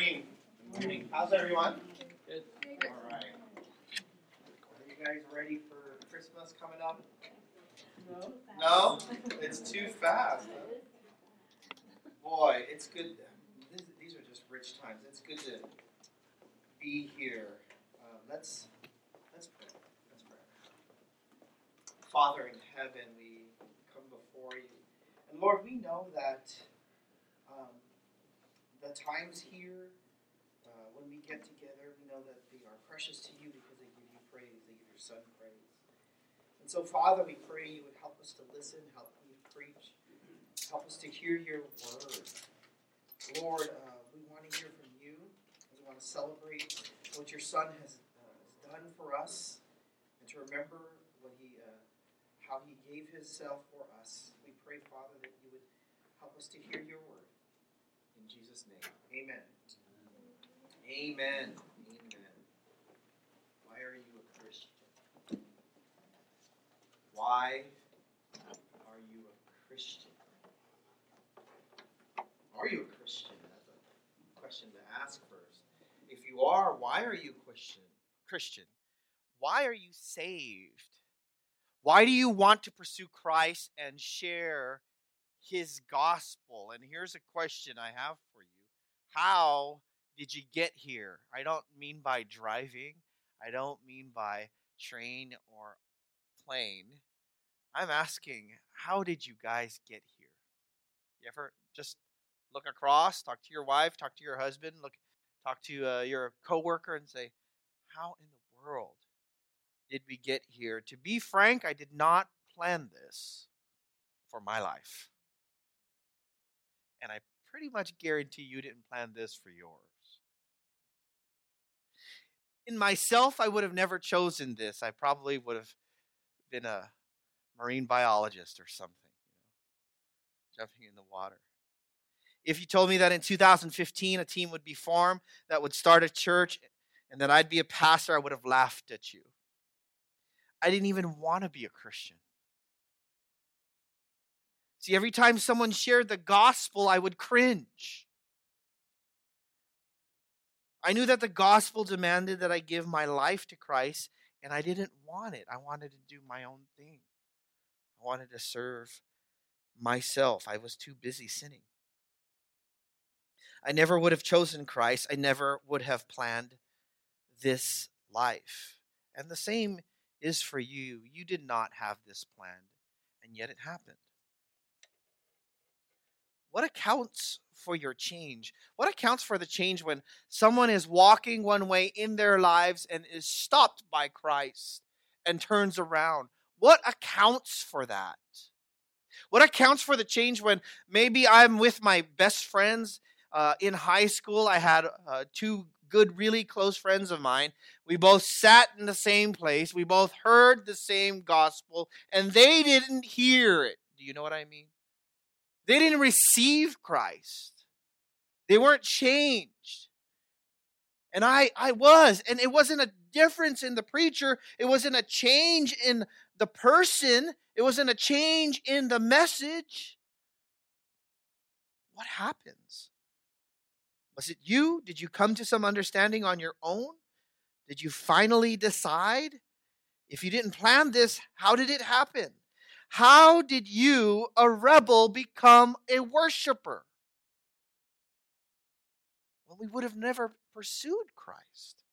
morning. Good morning. How's everyone? Good. All right. Are you guys ready for Christmas coming up? No. No? It's too fast. Boy, it's good. This, these are just rich times. It's good to be here. Uh, let's let's pray. Let's pray. Father in heaven, we come before you, and Lord, we know that the times here uh, when we get together, we know that they are precious to you because they give you praise. They give your Son praise. And so, Father, we pray you would help us to listen, help me to preach, help us to hear your word. Lord, uh, we want to hear from you. We want to celebrate what your Son has, uh, done for us, and to remember what he, uh, how he gave himself for us. We pray, Father, that you would help us to hear your word. Jesus' name, Amen. Amen. Amen. Why are you a Christian? Why are you a Christian? Are you a Christian? That's a question to ask first. If you are, why are you Christian? Christian. Why are you saved? Why do you want to pursue Christ and share his gospel? And here's a question I have for you. How did you get here? I don't mean by driving. I don't mean by train or plane. I'm asking, how did you guys get here? You ever just look across, talk to your wife, talk to your husband, look, talk to uh, your coworker, and say, "How in the world did we get here?" To be frank, I did not plan this for my life, and I pretty much guarantee you didn't plan this for yours. In myself, I would have never chosen this. I probably would have been a marine biologist or something, you know, jumping in the water. If you told me that in 2015 a team would be formed that would start a church and that I'd be a pastor, I would have laughed at you. I didn't even want to be a Christian. See, every time someone shared the gospel, I would cringe. I knew that the gospel demanded that I give my life to Christ, and I didn't want it. I wanted to do my own thing. I wanted to serve myself. I was too busy sinning. I never would have chosen Christ. I never would have planned this life. And the same is for you. You did not have this planned, and yet it happened. What accounts for your change? What accounts for the change when someone is walking one way in their lives and is stopped by Christ and turns around? What accounts for that? What accounts for the change when maybe I'm with my best friends uh, in high school? I had uh, two good, really close friends of mine. We both sat in the same place. We both heard the same gospel, and they didn't hear it. Do you know what I mean? They didn't receive Christ. They weren't changed. And I, I was. And it wasn't a difference in the preacher. It wasn't a change in the person. It wasn't a change in the message. What happens? Was it you? Did you come to some understanding on your own? Did you finally decide? If you didn't plan this, how did it happen? How did you, a rebel, become a worshiper? Well, we would have never pursued Christ.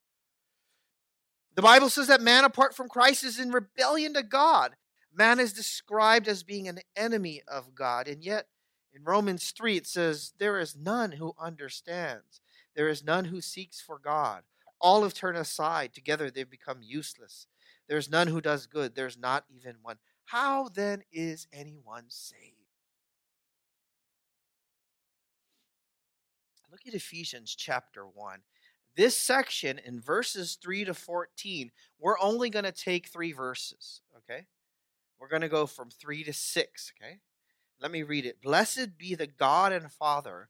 The Bible says that man apart from Christ is in rebellion to God. Man is described as being an enemy of God, and yet in Romans 3 it says, There is none who understands, there is none who seeks for God. All have turned aside, together they've become useless. There is none who does good, there's not even one. How then is anyone saved? Look at Ephesians chapter 1. This section in verses 3 to 14, we're only going to take three verses, okay? We're going to go from 3 to 6, okay? Let me read it. Blessed be the God and Father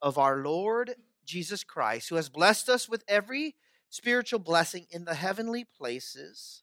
of our Lord Jesus Christ, who has blessed us with every spiritual blessing in the heavenly places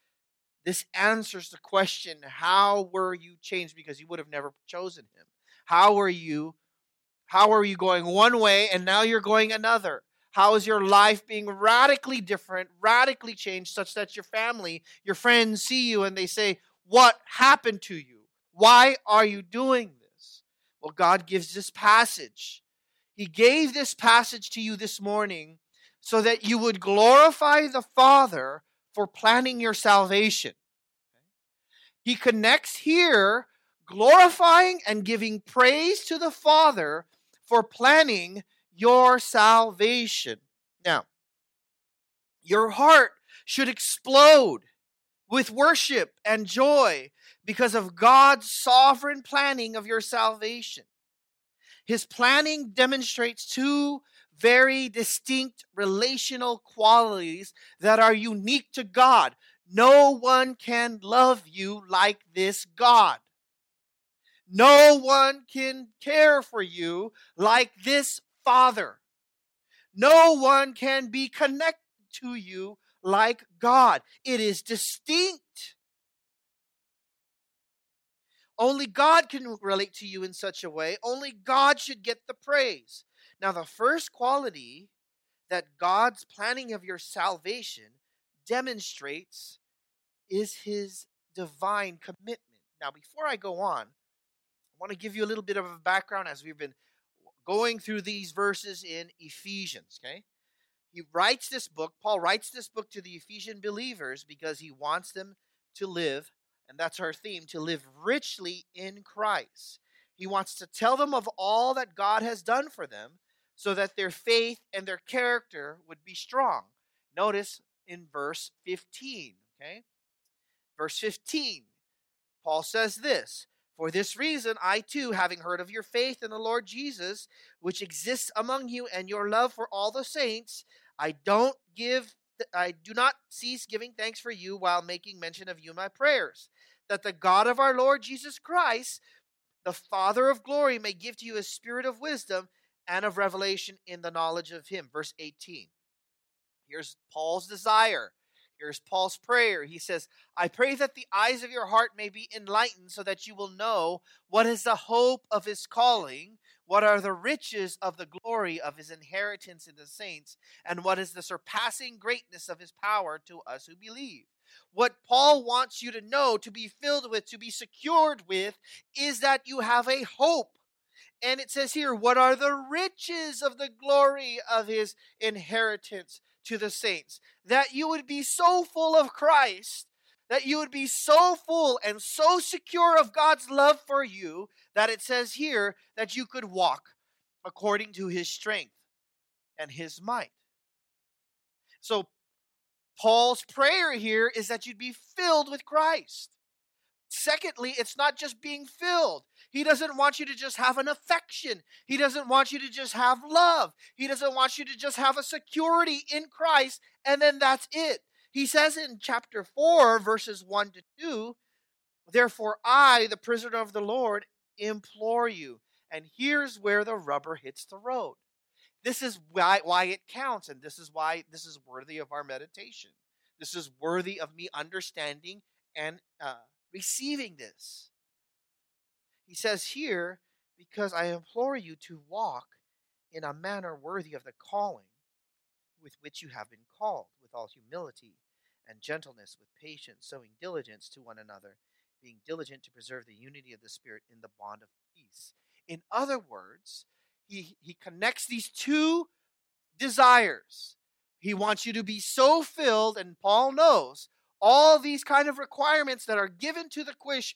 this answers the question how were you changed because you would have never chosen him? How are you? How are you going one way and now you're going another? How is your life being radically different, radically changed, such that your family, your friends see you and they say, What happened to you? Why are you doing this? Well, God gives this passage. He gave this passage to you this morning so that you would glorify the Father for planning your salvation. He connects here glorifying and giving praise to the Father for planning your salvation. Now, your heart should explode with worship and joy because of God's sovereign planning of your salvation. His planning demonstrates two very distinct relational qualities that are unique to God. No one can love you like this God. No one can care for you like this Father. No one can be connected to you like God. It is distinct. Only God can relate to you in such a way. Only God should get the praise. Now, the first quality that God's planning of your salvation demonstrates is his divine commitment. Now, before I go on, I want to give you a little bit of a background as we've been going through these verses in Ephesians, okay? He writes this book, Paul writes this book to the Ephesian believers because he wants them to live, and that's our theme, to live richly in Christ. He wants to tell them of all that God has done for them so that their faith and their character would be strong. Notice in verse 15, okay? Verse 15, Paul says this for this reason, I too, having heard of your faith in the Lord Jesus, which exists among you, and your love for all the saints, I don't give I do not cease giving thanks for you while making mention of you in my prayers, that the God of our Lord Jesus Christ, the Father of glory, may give to you a spirit of wisdom and of revelation in the knowledge of him. Verse 18. Here's Paul's desire Here's Paul's prayer. He says, I pray that the eyes of your heart may be enlightened so that you will know what is the hope of his calling, what are the riches of the glory of his inheritance in the saints, and what is the surpassing greatness of his power to us who believe. What Paul wants you to know, to be filled with, to be secured with, is that you have a hope. And it says here, what are the riches of the glory of his inheritance? to the saints, that you would be so full of Christ, that you would be so full and so secure of God's love for you that it says here that you could walk according to his strength and his might. So, Paul's prayer here is that you'd be filled with Christ. Secondly, it's not just being filled. He doesn't want you to just have an affection. He doesn't want you to just have love. He doesn't want you to just have a security in Christ and then that's it. He says in chapter 4, verses 1 to 2, Therefore, I, the prisoner of the Lord, implore you. And here's where the rubber hits the road. This is why, why it counts, and this is why this is worthy of our meditation. This is worthy of me understanding and uh, receiving this. He says here, because I implore you to walk in a manner worthy of the calling with which you have been called, with all humility and gentleness, with patience, showing diligence to one another, being diligent to preserve the unity of the Spirit in the bond of peace. In other words, he, he connects these two desires. He wants you to be so filled, and Paul knows all these kind of requirements that are given to the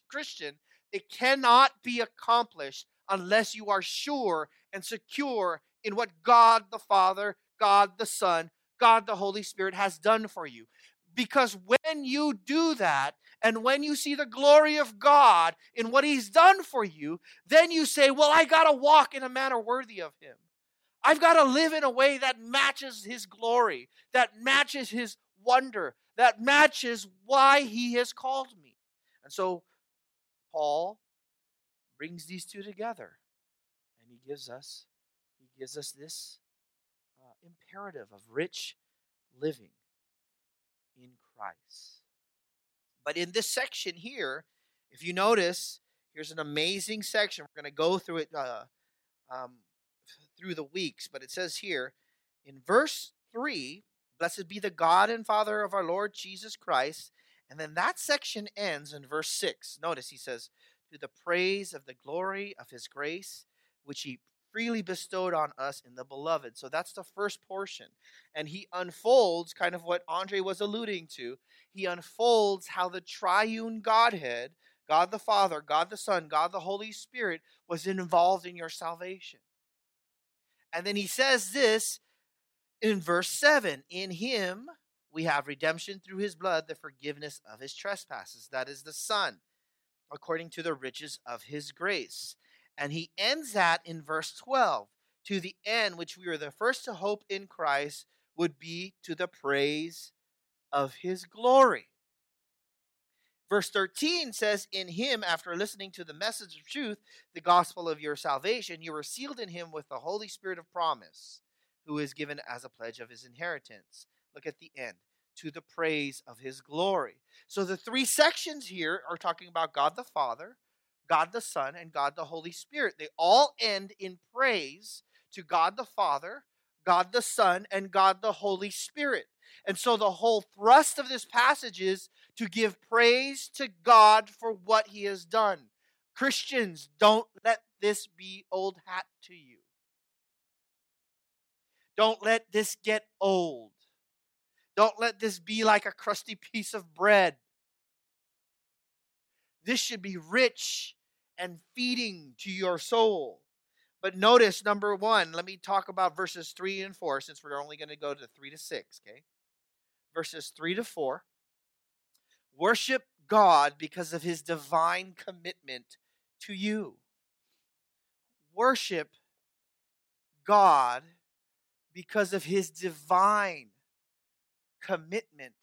Christian, it cannot be accomplished unless you are sure and secure in what God the Father, God the Son, God the Holy Spirit has done for you. Because when you do that, and when you see the glory of God in what He's done for you, then you say, Well, I got to walk in a manner worthy of Him. I've got to live in a way that matches his glory, that matches his wonder, that matches why he has called me. And so Paul brings these two together and he gives us he gives us this uh, imperative of rich living in Christ. But in this section here, if you notice, here's an amazing section. We're going to go through it uh, um, through the weeks, but it says here in verse 3 Blessed be the God and Father of our Lord Jesus Christ. And then that section ends in verse 6. Notice he says, To the praise of the glory of his grace, which he freely bestowed on us in the beloved. So that's the first portion. And he unfolds kind of what Andre was alluding to. He unfolds how the triune Godhead, God the Father, God the Son, God the Holy Spirit, was involved in your salvation. And then he says this in verse 7 In him we have redemption through his blood, the forgiveness of his trespasses. That is the Son, according to the riches of his grace. And he ends that in verse 12 to the end, which we were the first to hope in Christ, would be to the praise of his glory. Verse 13 says, In him, after listening to the message of truth, the gospel of your salvation, you were sealed in him with the Holy Spirit of promise, who is given as a pledge of his inheritance. Look at the end. To the praise of his glory. So the three sections here are talking about God the Father, God the Son, and God the Holy Spirit. They all end in praise to God the Father, God the Son, and God the Holy Spirit. And so the whole thrust of this passage is to give praise to God for what he has done. Christians, don't let this be old hat to you. Don't let this get old. Don't let this be like a crusty piece of bread. This should be rich and feeding to your soul. But notice number one, let me talk about verses three and four since we're only going to go to three to six, okay? Verses three to four. Worship God because of his divine commitment to you. Worship God because of his divine commitment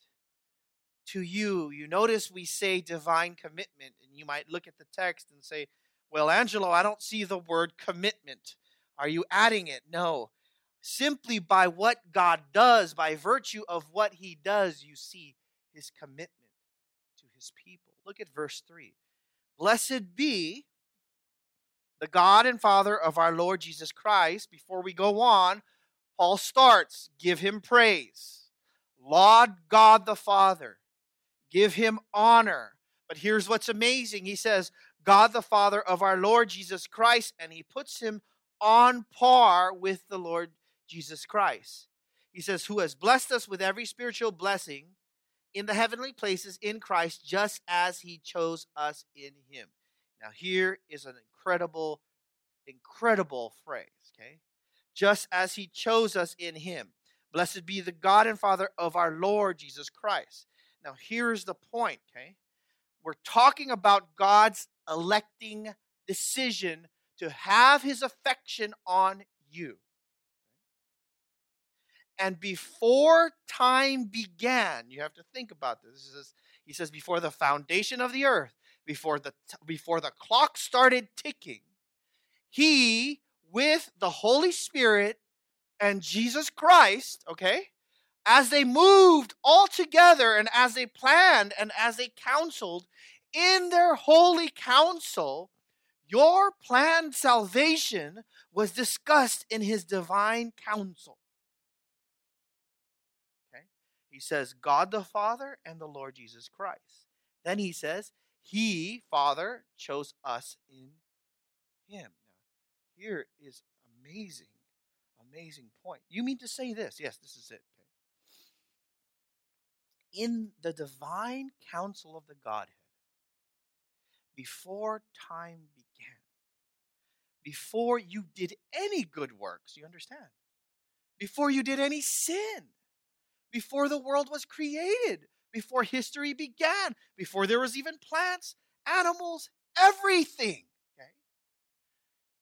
to you. You notice we say divine commitment, and you might look at the text and say, Well, Angelo, I don't see the word commitment. Are you adding it? No. Simply by what God does, by virtue of what he does, you see his commitment to his people. Look at verse 3. Blessed be the God and Father of our Lord Jesus Christ. Before we go on, Paul starts, give him praise. Laud God the Father give him honor. But here's what's amazing He says, God the Father of our Lord Jesus Christ, and he puts him on par with the Lord Jesus Christ. He says, Who has blessed us with every spiritual blessing in the heavenly places in Christ, just as he chose us in him. Now, here is an incredible, incredible phrase, okay? Just as he chose us in him. Blessed be the God and Father of our Lord Jesus Christ. Now, here's the point, okay? We're talking about God's electing decision to have his affection on you. And before time began, you have to think about this. He says, he says before the foundation of the earth, before the before the clock started ticking, he with the Holy Spirit and Jesus Christ, okay? as they moved all together and as they planned and as they counseled in their holy council, your planned salvation was discussed in his divine council. Okay? He says, God the Father and the Lord Jesus Christ. Then he says, He, Father, chose us in him. Now, here is amazing, amazing point. You mean to say this? Yes, this is it in the divine council of the Godhead before time began, before you did any good works, you understand? Before you did any sin, before the world was created, before history began, before there was even plants, animals, everything. Okay?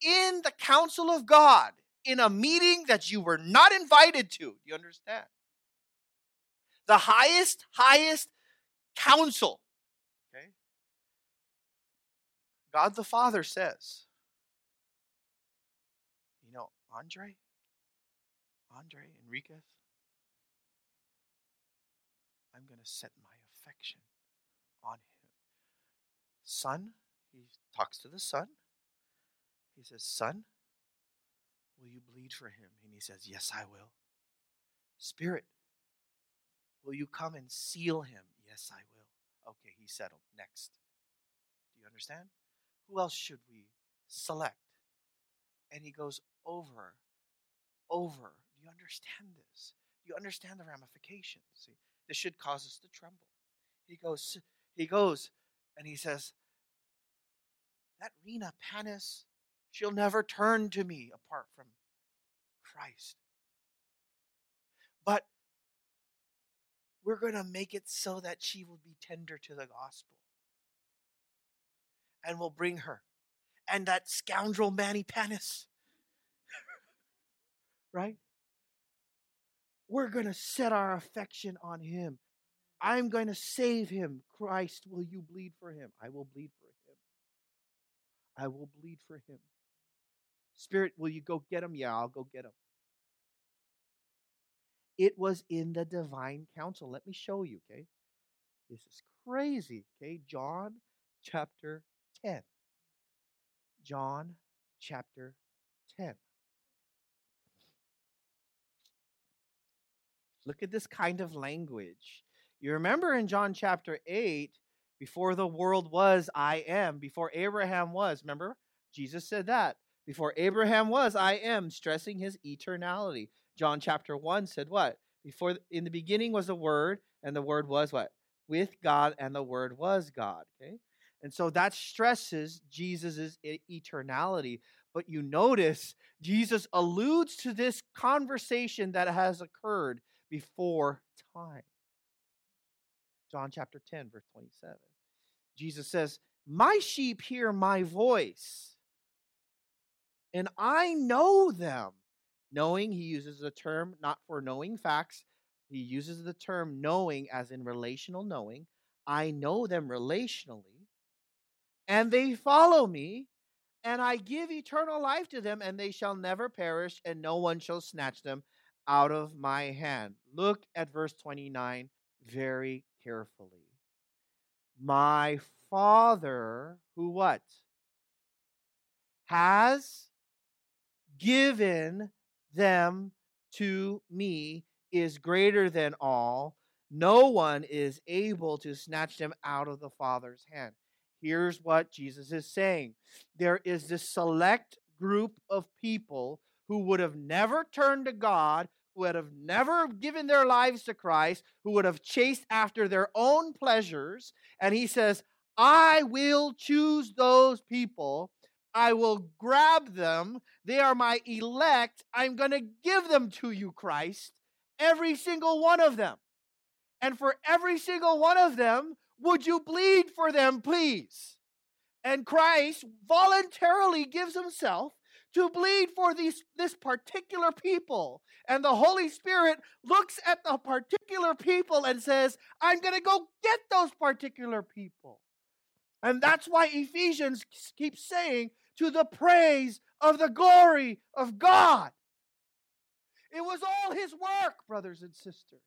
In the council of God, in a meeting that you were not invited to. Do you understand? The highest, highest council. Okay? God the Father says, you know, Andre, Andre Enriquez, I'm going to set my affection on him. Son, he talks to the son. He says, Son, will you bleed for him? And he says, Yes, I will. Spirit, will you come and seal him? Yes, I will. Okay, he settled. Next. Do you understand? Who else should we select? And he goes over, over. Do you understand this? Do you understand the ramifications? See, this should cause us to tremble. He goes, he goes, and he says, That Rena Panis, she'll never turn to me apart from Christ. But we're going to make it so that she will be tender to the gospel. And we'll bring her. And that scoundrel Manny Panis, right? We're going to set our affection on him. I'm going to save him. Christ, will you bleed for him? I will bleed for him. I will bleed for him. Spirit, will you go get him? Yeah, I'll go get him. It was in the divine council. Let me show you, okay? This is crazy, okay? John chapter 10. John chapter 10. Look at this kind of language. You remember in John chapter 8, before the world was, I am. Before Abraham was, remember? Jesus said that. Before Abraham was, I am, stressing his eternality. John chapter 1 said what? Before in the beginning was the word, and the word was what? With God, and the word was God. Okay? And so that stresses Jesus' eternality. But you notice Jesus alludes to this conversation that has occurred before time. John chapter 10, verse 27. Jesus says, My sheep hear my voice, and I know them. Knowing, he uses the term not for knowing facts, he uses the term knowing as in relational knowing. I know them relationally, and they follow me, and I give eternal life to them, and they shall never perish, and no one shall snatch them out of my hand. Look at verse 29 very carefully. My Father, who what? Has given them to me is greater than all. No one is able to snatch them out of the Father's hand. Here's what Jesus is saying there is this select group of people who would have never turned to God, who would have never given their lives to Christ, who would have chased after their own pleasures. And he says, I will choose those people. I will grab them. They are my elect. I'm going to give them to you, Christ. Every single one of them. And for every single one of them, would you bleed for them, please? And Christ voluntarily gives himself to bleed for these this particular people and the holy spirit looks at the particular people and says i'm going to go get those particular people and that's why ephesians keeps saying to the praise of the glory of god it was all his work brothers and sisters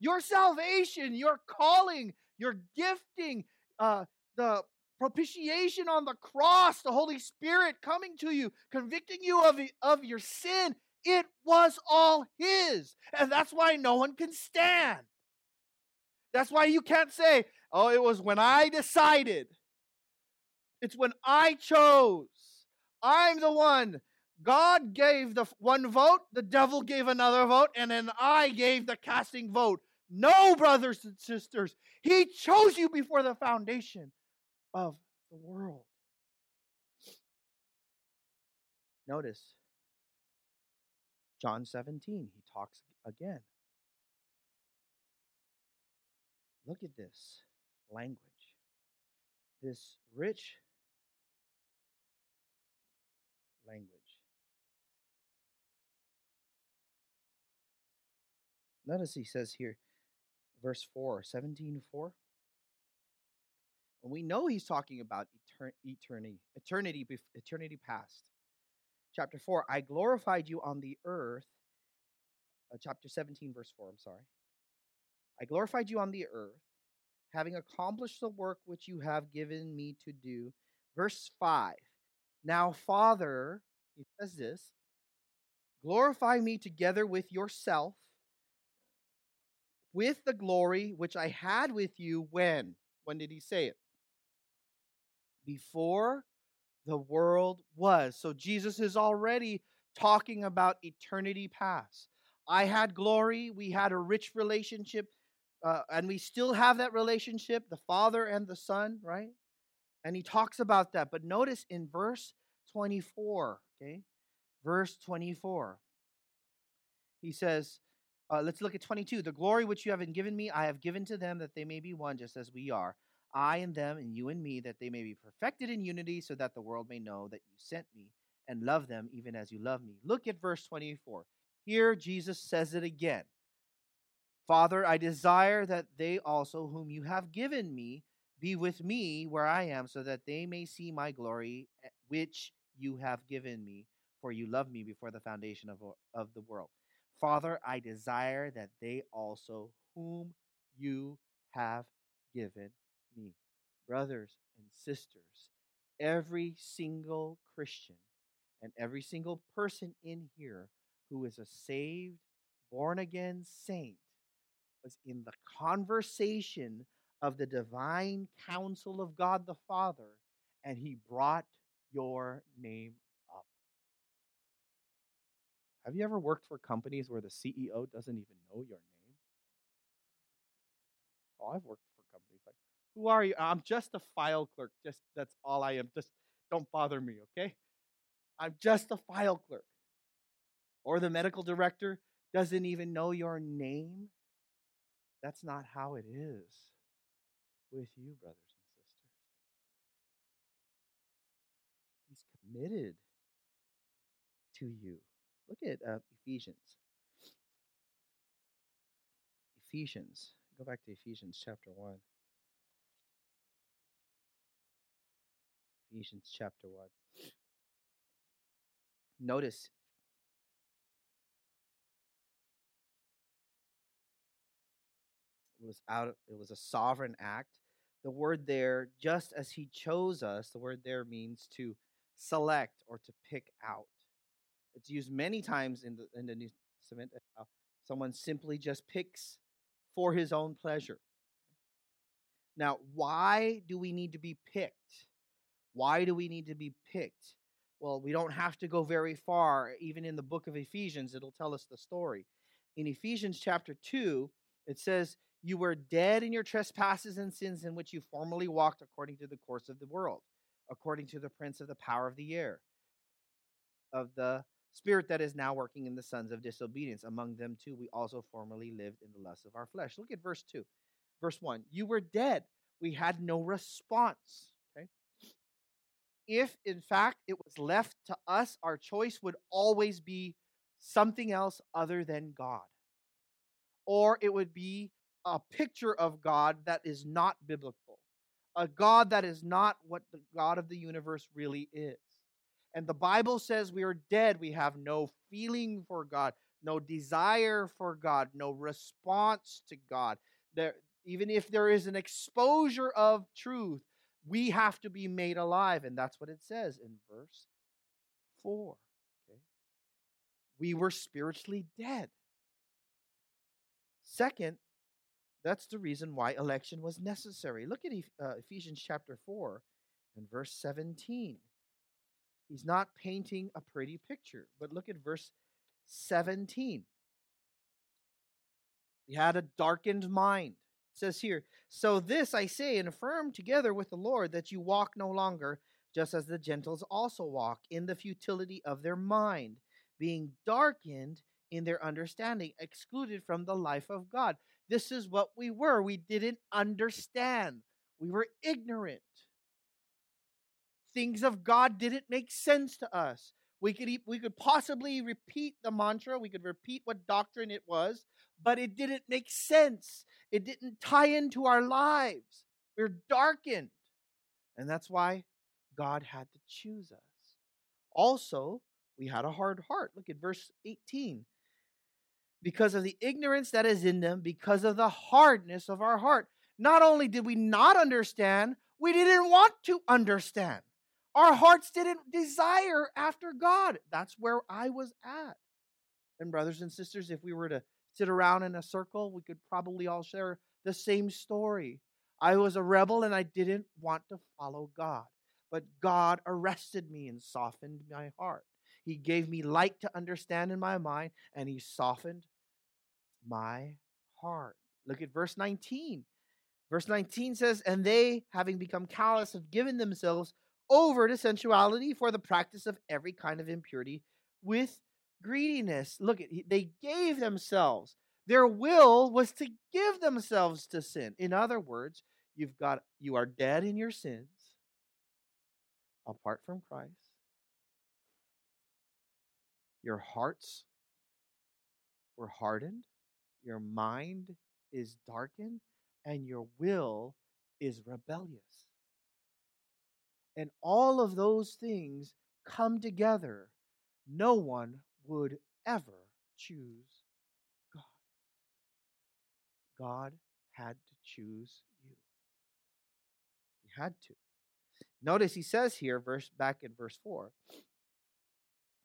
your salvation your calling your gifting uh, the propitiation on the cross, the Holy Spirit coming to you, convicting you of, of your sin. It was all His. And that's why no one can stand. That's why you can't say, oh, it was when I decided. It's when I chose. I'm the one. God gave the one vote, the devil gave another vote, and then I gave the casting vote. No, brothers and sisters, He chose you before the foundation of the world. Notice John 17, he talks again. Look at this language. This rich language. Notice he says here, verse 4, 17 4. And we know he's talking about etern- eternity, eternity, eternity past. Chapter 4, I glorified you on the earth. Uh, chapter 17, verse 4, I'm sorry. I glorified you on the earth, having accomplished the work which you have given me to do. Verse 5. Now, Father, he says this, glorify me together with yourself, with the glory which I had with you when? When did he say it? Before the world was. So Jesus is already talking about eternity past. I had glory, we had a rich relationship, uh, and we still have that relationship, the Father and the Son, right? And he talks about that. But notice in verse 24, okay? Verse 24, he says, uh, let's look at 22. The glory which you have given me, I have given to them that they may be one just as we are. I and them, and you and me, that they may be perfected in unity, so that the world may know that you sent me and love them even as you love me. Look at verse 24. Here, Jesus says it again Father, I desire that they also, whom you have given me, be with me where I am, so that they may see my glory, eh, which you have given me, for you loved me before the foundation of, of the world. Father, I desire that they also, whom you have given me. Brothers and sisters, every single Christian and every single person in here who is a saved, born again saint was in the conversation of the divine counsel of God the Father, and he brought your name. Have you ever worked for companies where the CEO doesn't even know your name? Oh, I've worked for companies like, who are you? I'm just a file clerk. Just that's all I am. Just don't bother me, okay? I'm just a file clerk. Or the medical director doesn't even know your name. That's not how it is with you, brothers and sisters. He's committed to you. Look at uh, Ephesians. Ephesians. Go back to Ephesians chapter 1. Ephesians chapter 1. Notice It was out it was a sovereign act. The word there, just as he chose us, the word there means to select or to pick out. It's used many times in the in the New Testament. someone simply just picks for his own pleasure. Now, why do we need to be picked? Why do we need to be picked? Well, we don't have to go very far. Even in the book of Ephesians, it'll tell us the story. In Ephesians chapter 2, it says, You were dead in your trespasses and sins in which you formerly walked according to the course of the world, according to the prince of the power of the air, of the spirit that is now working in the sons of disobedience. Among them, too, we also formerly lived in the lust of our flesh. Look at verse 2. Verse 1 You were dead. We had no response. Okay. If, in fact, it was left to us, our choice would always be something else other than God or it would be a picture of God that is not biblical, a God that is not what the God of the universe really is. And the Bible says we are dead. We have no feeling for God, no desire for God, no response to God. There, even if there is an exposure of truth, we have to be made alive. And that's what it says in verse 4. Okay? We were spiritually dead. Second, that's the reason why election was necessary. Look at uh, Ephesians chapter 4 and verse 17. He's not painting a pretty picture, but look at verse 17. He had a darkened mind. It says here, So this I say and affirm together with the Lord that you walk no longer just as the Gentiles also walk in the futility of their mind, being darkened in their understanding, excluded from the life of God. This is what we were. We didn't understand, we were ignorant. Things of God didn't make sense to us. We could, we could possibly repeat the mantra, we could repeat what doctrine it was, but it didn't make sense. It didn't tie into our lives. We're darkened. And that's why God had to choose us. Also, we had a hard heart. Look at verse 18. Because of the ignorance that is in them, because of the hardness of our heart. Not only did we not understand, we didn't want to understand. Our hearts didn't desire after God. That's where I was at. And, brothers and sisters, if we were to sit around in a circle, we could probably all share the same story. I was a rebel and I didn't want to follow God. But God arrested me and softened my heart. He gave me light to understand in my mind, and He softened my heart. Look at verse 19. Verse 19 says, And they, having become callous, have given themselves over to sensuality for the practice of every kind of impurity with greediness. Look at they gave themselves. Their will was to give themselves to sin. In other words, you've got you are dead in your sins apart from Christ. Your hearts were hardened, your mind is darkened, and your will is rebellious. And all of those things come together. No one would ever choose God. God had to choose you. He had to. Notice he says here, verse back in verse 4,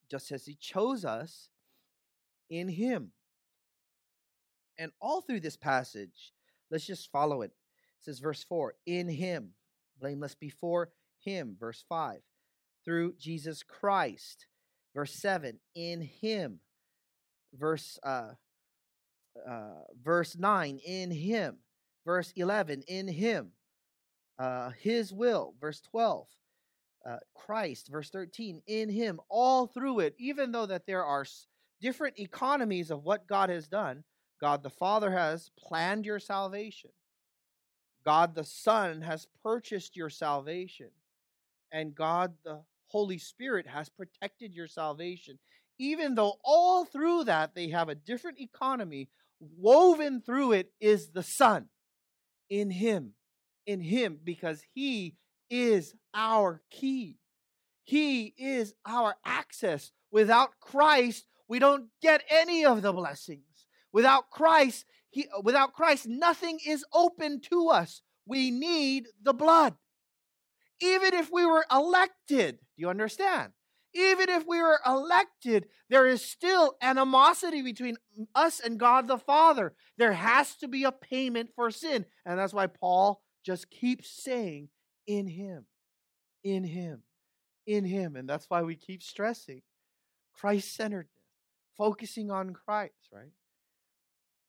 just as he chose us in him. And all through this passage, let's just follow it. It says, verse 4, in him, blameless before him, verse 5, through Jesus Christ, verse 7, in him, verse uh, uh, verse 9, in him, verse 11, in him, uh, his will, verse 12, uh, Christ, verse 13, in him, all through it, even though that there are different economies of what God has done, God the Father has planned your salvation. God the Son has purchased your salvation. And God the Holy Spirit has protected your salvation. Even though all through that they have a different economy, woven through it is the Son in Him, in Him, because He is our key. He is our access. Without Christ, we don't get any of the blessings. Without Christ, he, without Christ, nothing is open to us. We need the blood. Even if we were elected, do you understand? Even if we were elected, there is still animosity between us and God the Father. There has to be a payment for sin. And that's why Paul just keeps saying, in Him, in Him, in Him. And that's why we keep stressing Christ centeredness, focusing on Christ, right?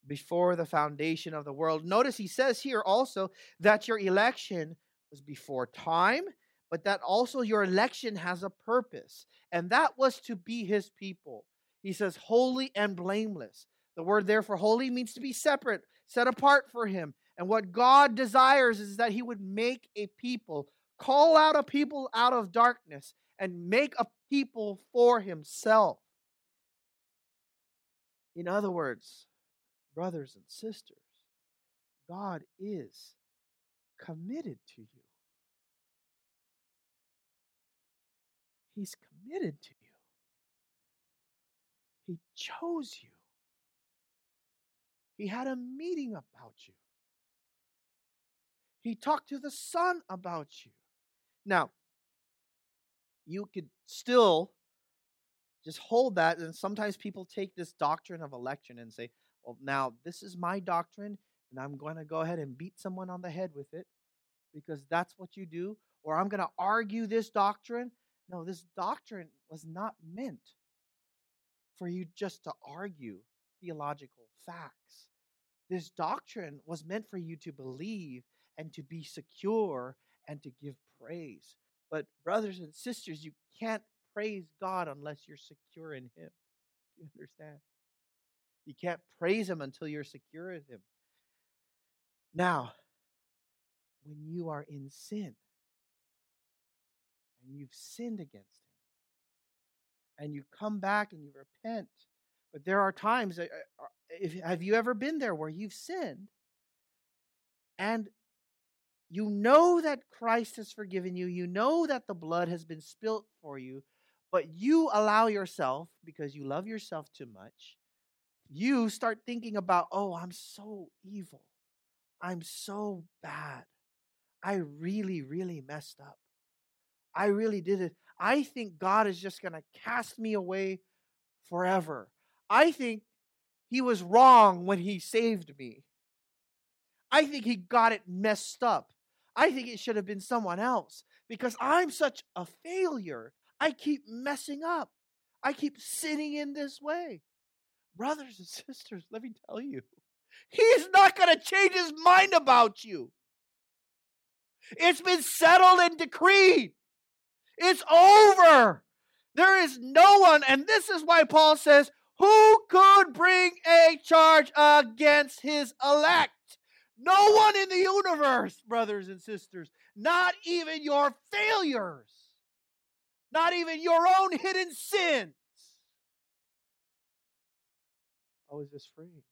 before the foundation of the world. Notice he says here also that your election was before time, but that also your election has a purpose, and that was to be his people. He says, holy and blameless. The word there for holy means to be separate, set apart for him. And what God desires is that he would make a people, call out a people out of darkness, and make a people for himself. In other words, brothers and sisters, God is committed to you. He's committed to you. He chose you. He had a meeting about you. He talked to the Son about you. Now, you could still just hold that, and sometimes people take this doctrine of election and say, well, now this is my doctrine, and I'm going to go ahead and beat someone on the head with it because that's what you do, or I'm going to argue this doctrine. No, this doctrine was not meant for you just to argue theological facts. This doctrine was meant for you to believe and to be secure and to give praise. But, brothers and sisters, you can't praise God unless you're secure in Him. Do you understand? You can't praise Him until you're secure in Him. Now, when you are in sin and you've sinned against Him, and you come back and you repent. But there are times, uh, uh, if, have you ever been there where you've sinned and you know that Christ has forgiven you, you know that the blood has been spilt for you, but you allow yourself, because you love yourself too much, you start thinking about, oh, I'm so evil. I'm so bad. I really, really messed up. I really did it. I think God is just going to cast me away forever. I think he was wrong when he saved me. I think he got it messed up. I think it should have been someone else because I'm such a failure. I keep messing up. I keep sinning in this way. Brothers and sisters, let me tell you, he's not going to change his mind about you. It's been settled and decreed. It's over. There is no one, and this is why Paul says, Who could bring a charge against his elect? No one in the universe, brothers and sisters, not even your failures, not even your own hidden sins. Oh, is this free?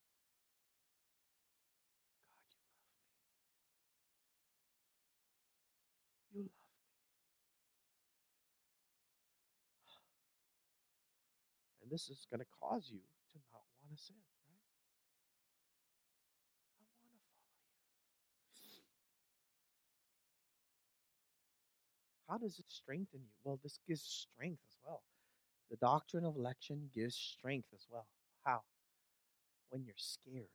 This is going to cause you to not want to sin, right? I want to follow you. How does it strengthen you? Well, this gives strength as well. The doctrine of election gives strength as well. How? When you're scared.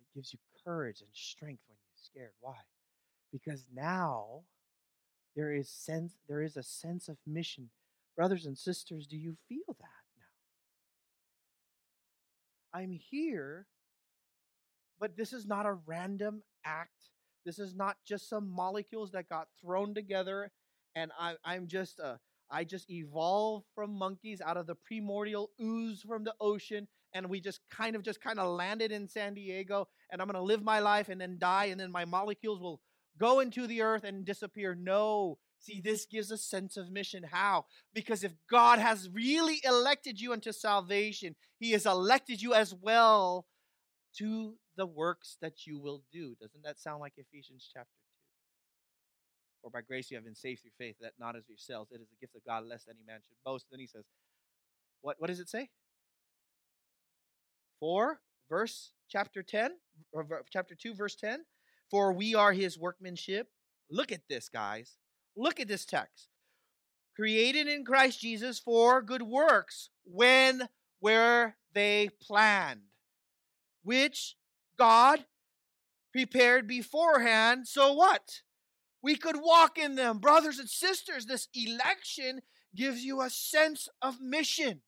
It gives you courage and strength when you're scared. Why? Because now there is sense there is a sense of mission Brothers and sisters, do you feel that now? I'm here, but this is not a random act. This is not just some molecules that got thrown together and I, I'm just a I just evolved from monkeys out of the primordial ooze from the ocean, and we just kind of just kind of landed in San Diego, and I'm gonna live my life and then die, and then my molecules will go into the earth and disappear. No, See, this gives a sense of mission. How? Because if God has really elected you unto salvation, He has elected you as well to the works that you will do. Doesn't that sound like Ephesians chapter 2? For by grace you have been saved through faith, that not as yourselves, it is the gift of God, lest any man should boast. Then he says, what, what does it say? 4, verse chapter 10, or chapter 2, verse 10. For we are his workmanship. Look at this, guys Look at this text. Created in Christ Jesus for good works when were they planned, which God prepared beforehand. So what? We could walk in them. Brothers and sisters, this election gives you a sense of mission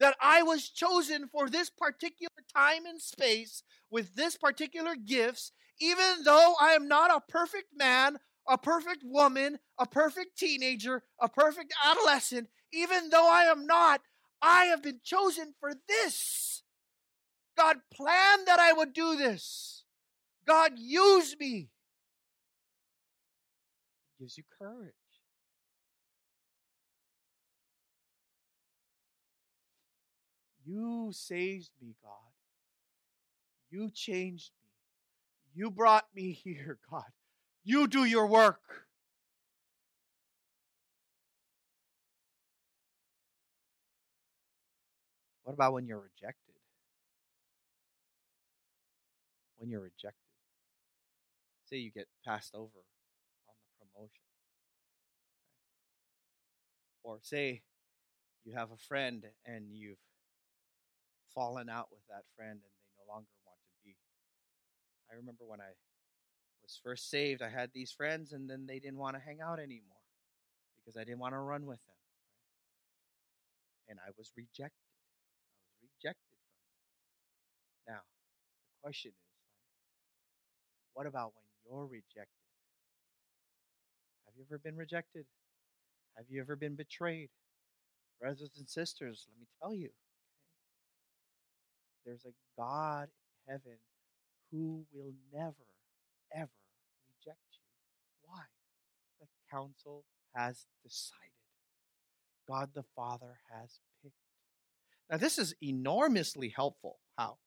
that I was chosen for this particular time and space with this particular gifts, even though I am not a perfect man a perfect woman, a perfect teenager, a perfect adolescent, even though I am not, I have been chosen for this. God planned that I would do this. God used me. It gives you courage. You saved me, God. You changed me. You brought me here, God. You do your work. What about when you're rejected? When you're rejected. Say you get passed over on the promotion. Or say you have a friend and you've fallen out with that friend and they no longer want to be. I remember when I was first saved, I had these friends, and then they didn't want to hang out anymore because I didn't want to run with them. Right? And I was rejected. I was rejected from them. Now, the question is, like, what about when you're rejected? Have you ever been rejected? Have you ever been betrayed? Brothers and sisters, let me tell you, okay, there's a God in heaven who will never ever reject you. Why? The council has decided. God the Father has picked. Now, this is enormously helpful. How?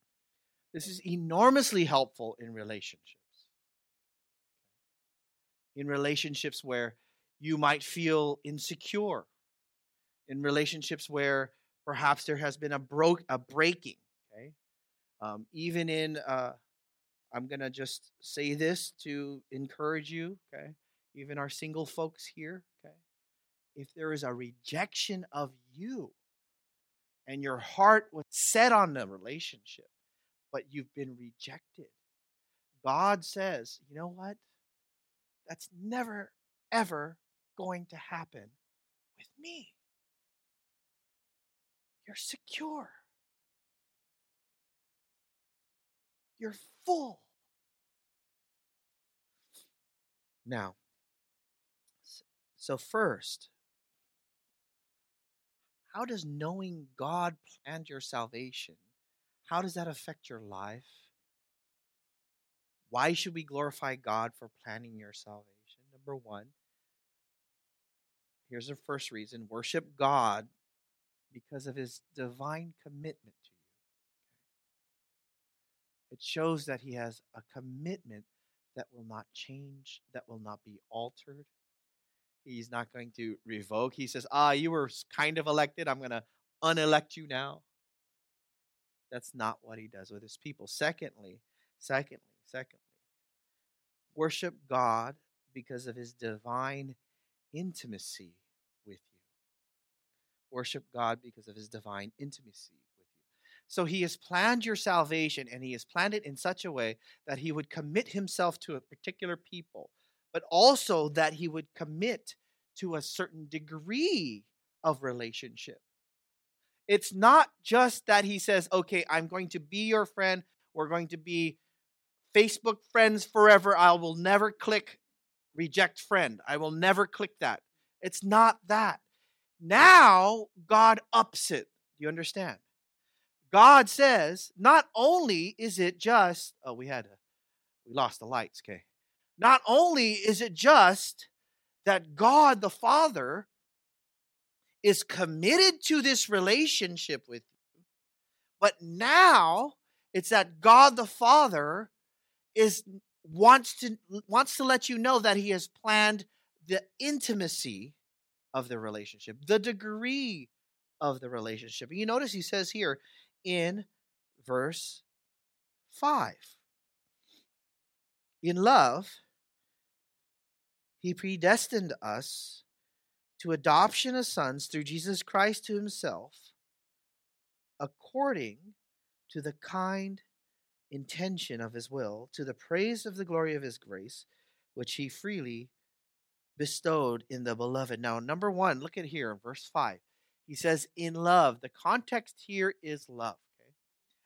This is enormously helpful in relationships. In relationships where you might feel insecure, in relationships where perhaps there has been a, bro- a breaking, okay? Um, even in, uh, I'm going to just say this to encourage you, okay? Even our single folks here, okay? If there is a rejection of you and your heart was set on the relationship, but you've been rejected, God says, you know what? That's never, ever going to happen with me. You're secure. You're full. Now, so first, how does knowing God planned your salvation, how does that affect your life? Why should we glorify God for planning your salvation? Number one, here's the first reason worship God because of his divine commitment. It shows that he has a commitment that will not change, that will not be altered. He's not going to revoke. He says, Ah, you were kind of elected. I'm going to unelect you now. That's not what he does with his people. Secondly, secondly, secondly, worship God because of his divine intimacy with you. Worship God because of his divine intimacy. So he has planned your salvation and he has planned it in such a way that he would commit himself to a particular people, but also that he would commit to a certain degree of relationship. It's not just that he says, okay, I'm going to be your friend. We're going to be Facebook friends forever. I will never click reject friend. I will never click that. It's not that. Now God ups it. Do you understand? God says, not only is it just, oh, we had, a, we lost the lights, okay. Not only is it just that God the Father is committed to this relationship with you, but now it's that God the Father is wants to wants to let you know that he has planned the intimacy of the relationship, the degree of the relationship. And you notice he says here in verse 5 In love, he predestined us to adoption as sons through Jesus Christ to himself, according to the kind intention of his will, to the praise of the glory of his grace, which he freely bestowed in the beloved. Now, number one, look at here in verse 5. He says, in love. The context here is love. Okay?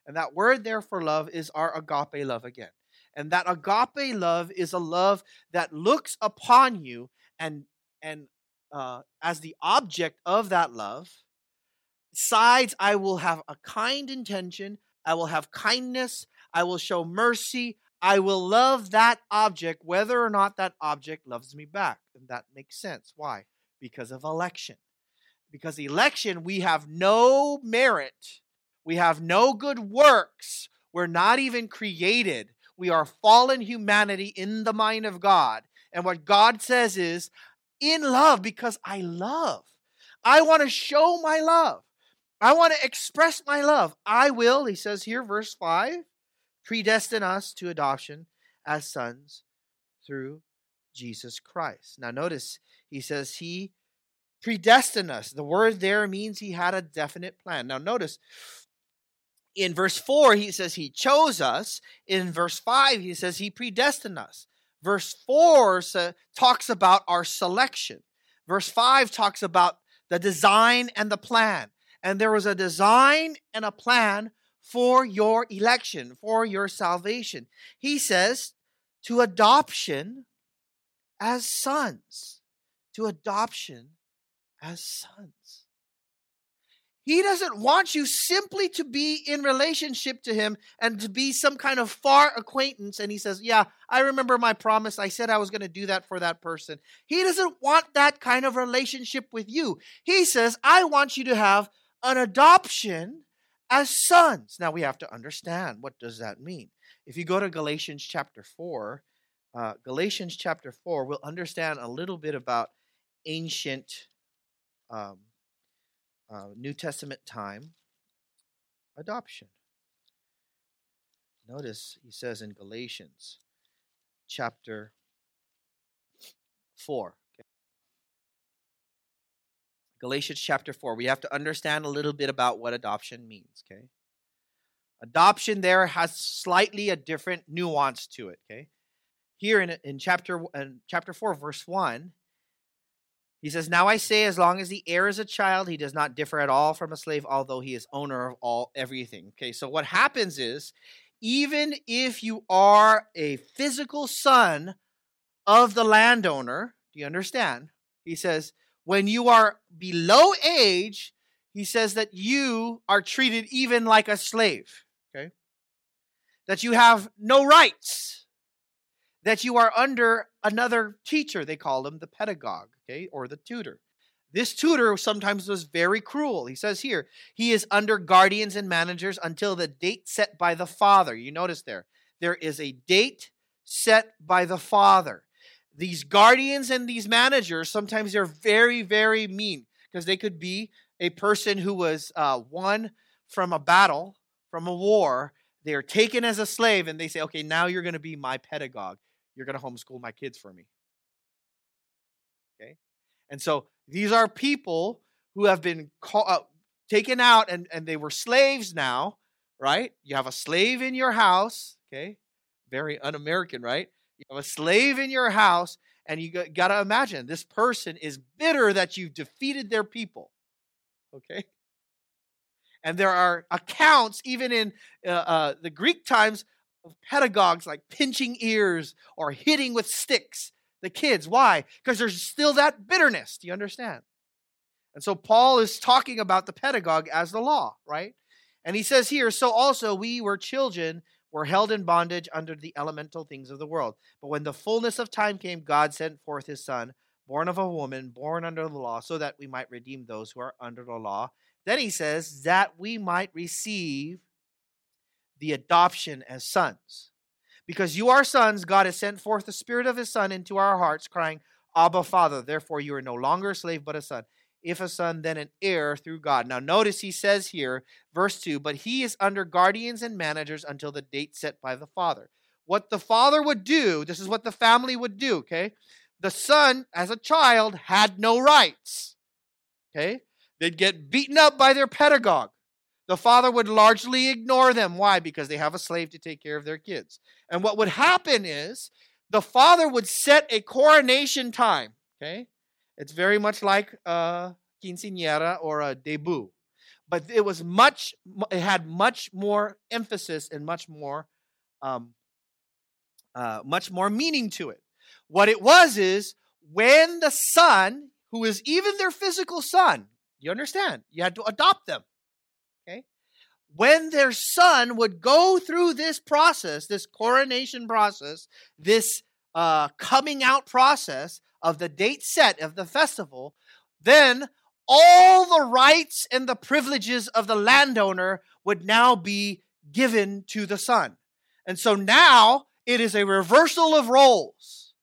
And that word there for love is our agape love again. And that agape love is a love that looks upon you and and uh, as the object of that love, sides I will have a kind intention, I will have kindness, I will show mercy, I will love that object whether or not that object loves me back. And that makes sense. Why? Because of election. Because election, we have no merit, we have no good works, we're not even created. We are fallen humanity in the mind of God. And what God says is, in love, because I love. I want to show my love. I want to express my love. I will, he says here, verse 5, predestine us to adoption as sons through Jesus Christ. Now, notice he says he predestined us. The word there means he had a definite plan. Now, notice in verse 4, he says he chose us. In verse 5, he says he predestined us. Verse 4 talks about our selection. Verse 5 talks about the design and the plan. And there was a design and a plan for your election, for your salvation. He says to adoption as sons. To adoption as sons. He doesn't want you simply to be in relationship to him and to be some kind of far acquaintance. And he says, Yeah, I remember my promise. I said I was going to do that for that person. He doesn't want that kind of relationship with you. He says, I want you to have an adoption as sons. Now we have to understand what does that mean. If you go to Galatians chapter 4, uh, Galatians chapter 4, we'll understand a little bit about ancient um, uh, New Testament time adoption. Notice he says in Galatians chapter 4. Okay. Galatians chapter 4. We have to understand a little bit about what adoption means, okay? Adoption there has slightly a different nuance to it, okay? Here in, in chapter in chapter 4 verse 1, he says, Now I say, as long as the heir is a child, he does not differ at all from a slave, although he is owner of all everything. Okay, so what happens is, even if you are a physical son of the landowner, do you understand? He says, when you are below age, he says that you are treated even like a slave. Okay? That you have no rights that you are under another teacher, they call him the pedagogue, okay, or the tutor. This tutor sometimes was very cruel. He says here, he is under guardians and managers until the date set by the father. You notice there, there is a date set by the father. These guardians and these managers, sometimes they're very, very mean because they could be a person who was uh, won from a battle, from a war. They are taken as a slave and they say, okay, now you're going to be my pedagogue you're going to homeschool my kids for me. And so these are people who have been call, uh, taken out and, and they were slaves now, right? You have a slave in your house, okay? Very un American, right? You have a slave in your house, and you got to imagine this person is bitter that you've defeated their people, okay? And there are accounts, even in uh, uh, the Greek times, of pedagogues like pinching ears or hitting with sticks the kids. Why? Because there's still that bitterness. Do you understand? And so Paul is talking about the pedagogue as the law, right? And he says here, so also we were children, were held in bondage under the elemental things of the world. But when the fullness of time came, God sent forth his son, born of a woman, born under the law, so that we might redeem those who are under the law. Then he says, that we might receive the adoption as sons. Because you are sons, God has sent forth the Spirit of His Son into our hearts, crying, Abba, Father. Therefore, you are no longer a slave, but a son. If a son, then an heir through God. Now, notice he says here, verse 2 But he is under guardians and managers until the date set by the father. What the father would do, this is what the family would do, okay? The son, as a child, had no rights, okay? They'd get beaten up by their pedagogue. The father would largely ignore them. Why? Because they have a slave to take care of their kids. And what would happen is the father would set a coronation time. Okay? It's very much like a quinceañera or a debut. But it was much, it had much more emphasis and much more, um, uh, much more meaning to it. What it was is when the son, who is even their physical son, you understand? You had to adopt them when their son would go through this process, this coronation process, this uh, coming out process of the date set of the festival, then all the rights and the privileges of the landowner would now be given to the son. And so now it is a reversal of roles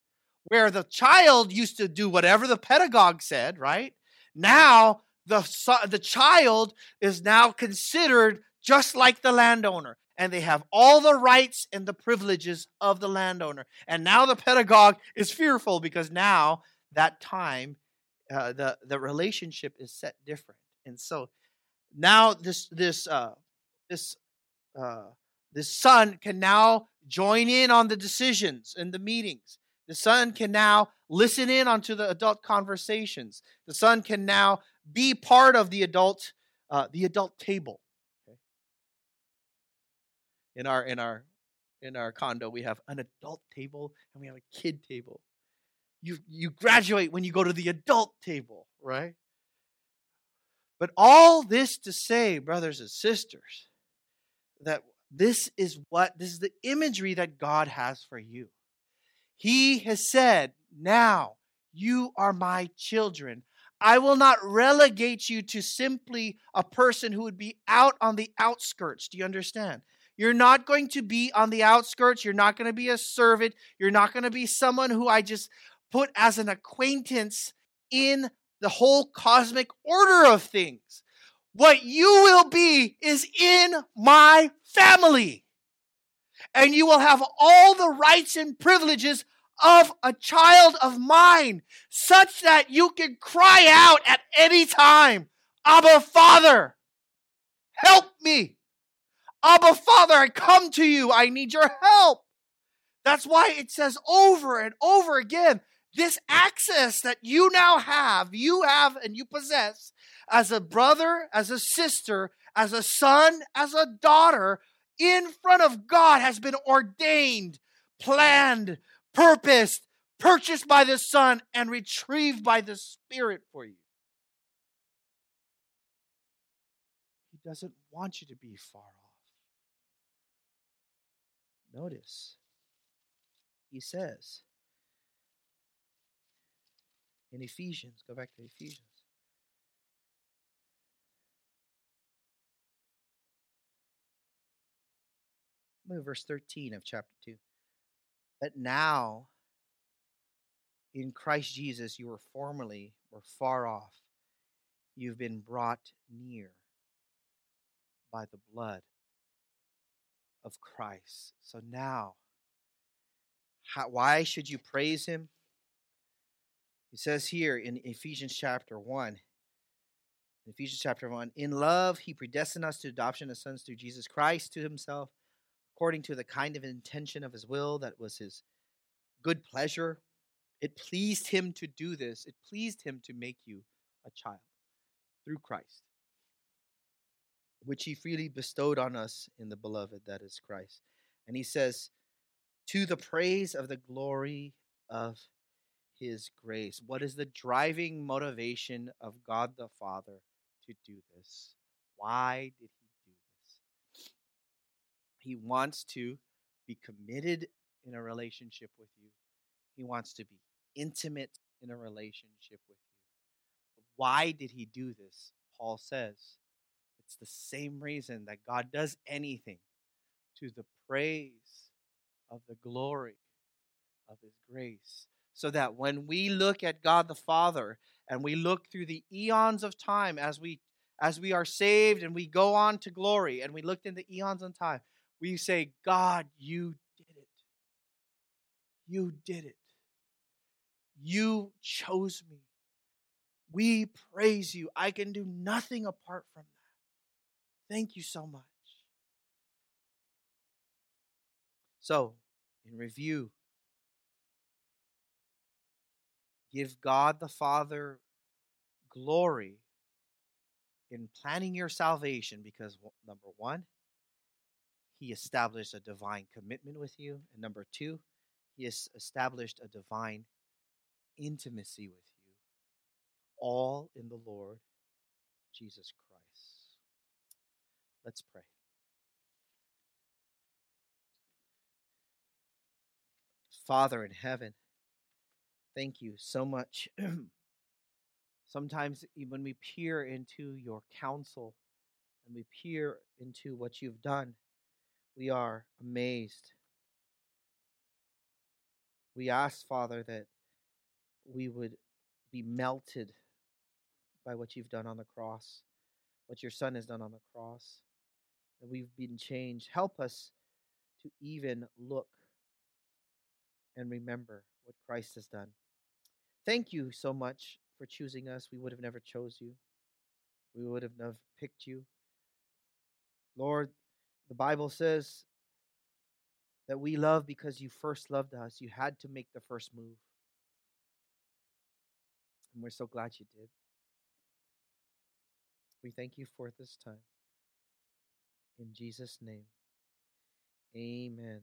where the child used to do whatever the pedagogue said, right? Now the, the child is now considered just like the landowner. And they have all the rights and the privileges of the landowner. And now the pedagogue is fearful because now that time, uh, the, the relationship is set different. And so now this, this, uh, this, uh, this son can now join in on the decisions and the meetings. The son can now listen in onto the adult conversations. The son can now be part of the adult, uh, the adult table in our in our in our condo we have an adult table and we have a kid table you you graduate when you go to the adult table right But all this to say, brothers and sisters, that this is what, this is the imagery that God has for you. He has said, Now you are my children. I will not relegate you to simply a person who would be out on the outskirts. Do you understand? You're not going to be on the outskirts. You're not going to be a servant. You're not going to be someone who I just put as an acquaintance in the whole cosmic order of things. What you will be is in my family. And you will have all the rights and privileges of a child of mine, such that you can cry out at any time, Abba, Father, help me. Abba, Father, I come to you. I need your help. That's why it says over and over again this access that you now have, you have and you possess as a brother, as a sister, as a son, as a daughter in front of God has been ordained, planned, purposed, purchased by the Son, and retrieved by the Spirit for you. He doesn't want you to be far off. Notice, he says in Ephesians, go back to Ephesians. Verse 13 of chapter 2. But now, in Christ Jesus, you were formerly were far off. You've been brought near by the blood of Christ. So now, how, why should you praise him? He says here in Ephesians chapter 1, Ephesians chapter 1, in love, he predestined us to adoption as sons through Jesus Christ to himself according to the kind of intention of his will that was his good pleasure. It pleased him to do this. It pleased him to make you a child through Christ, which he freely bestowed on us in the beloved, that is Christ. And he says, to the praise of the glory of his grace. What is the driving motivation of God the Father to do this? Why did he he wants to be committed in a relationship with you. He wants to be intimate in a relationship with you. Why did he do this? Paul says it's the same reason that God does anything to the praise of the glory of his grace. So that when we look at God the Father and we look through the eons of time as we as we are saved and we go on to glory and we looked in the eons of time, we say, God, you did it. You did it. You chose me. We praise you. I can do nothing apart from that. Thank you so much. So, in review, give God the Father glory in planning your salvation because, number one, he established a divine commitment with you. And number two, he has established a divine intimacy with you, all in the Lord Jesus Christ. Let's pray. Father in heaven, thank you so much. Sometimes when we peer into your counsel and we peer into what you've done, we are amazed. We ask, Father, that we would be melted by what you've done on the cross, what your Son has done on the cross, that we've been changed. Help us to even look and remember what Christ has done. Thank you so much for choosing us. We would have never chose you. We would have never picked you. Lord, the Bible says that we love because you first loved us. You had to make the first move. And we're so glad you did. We thank you for this time. In Jesus' name, amen.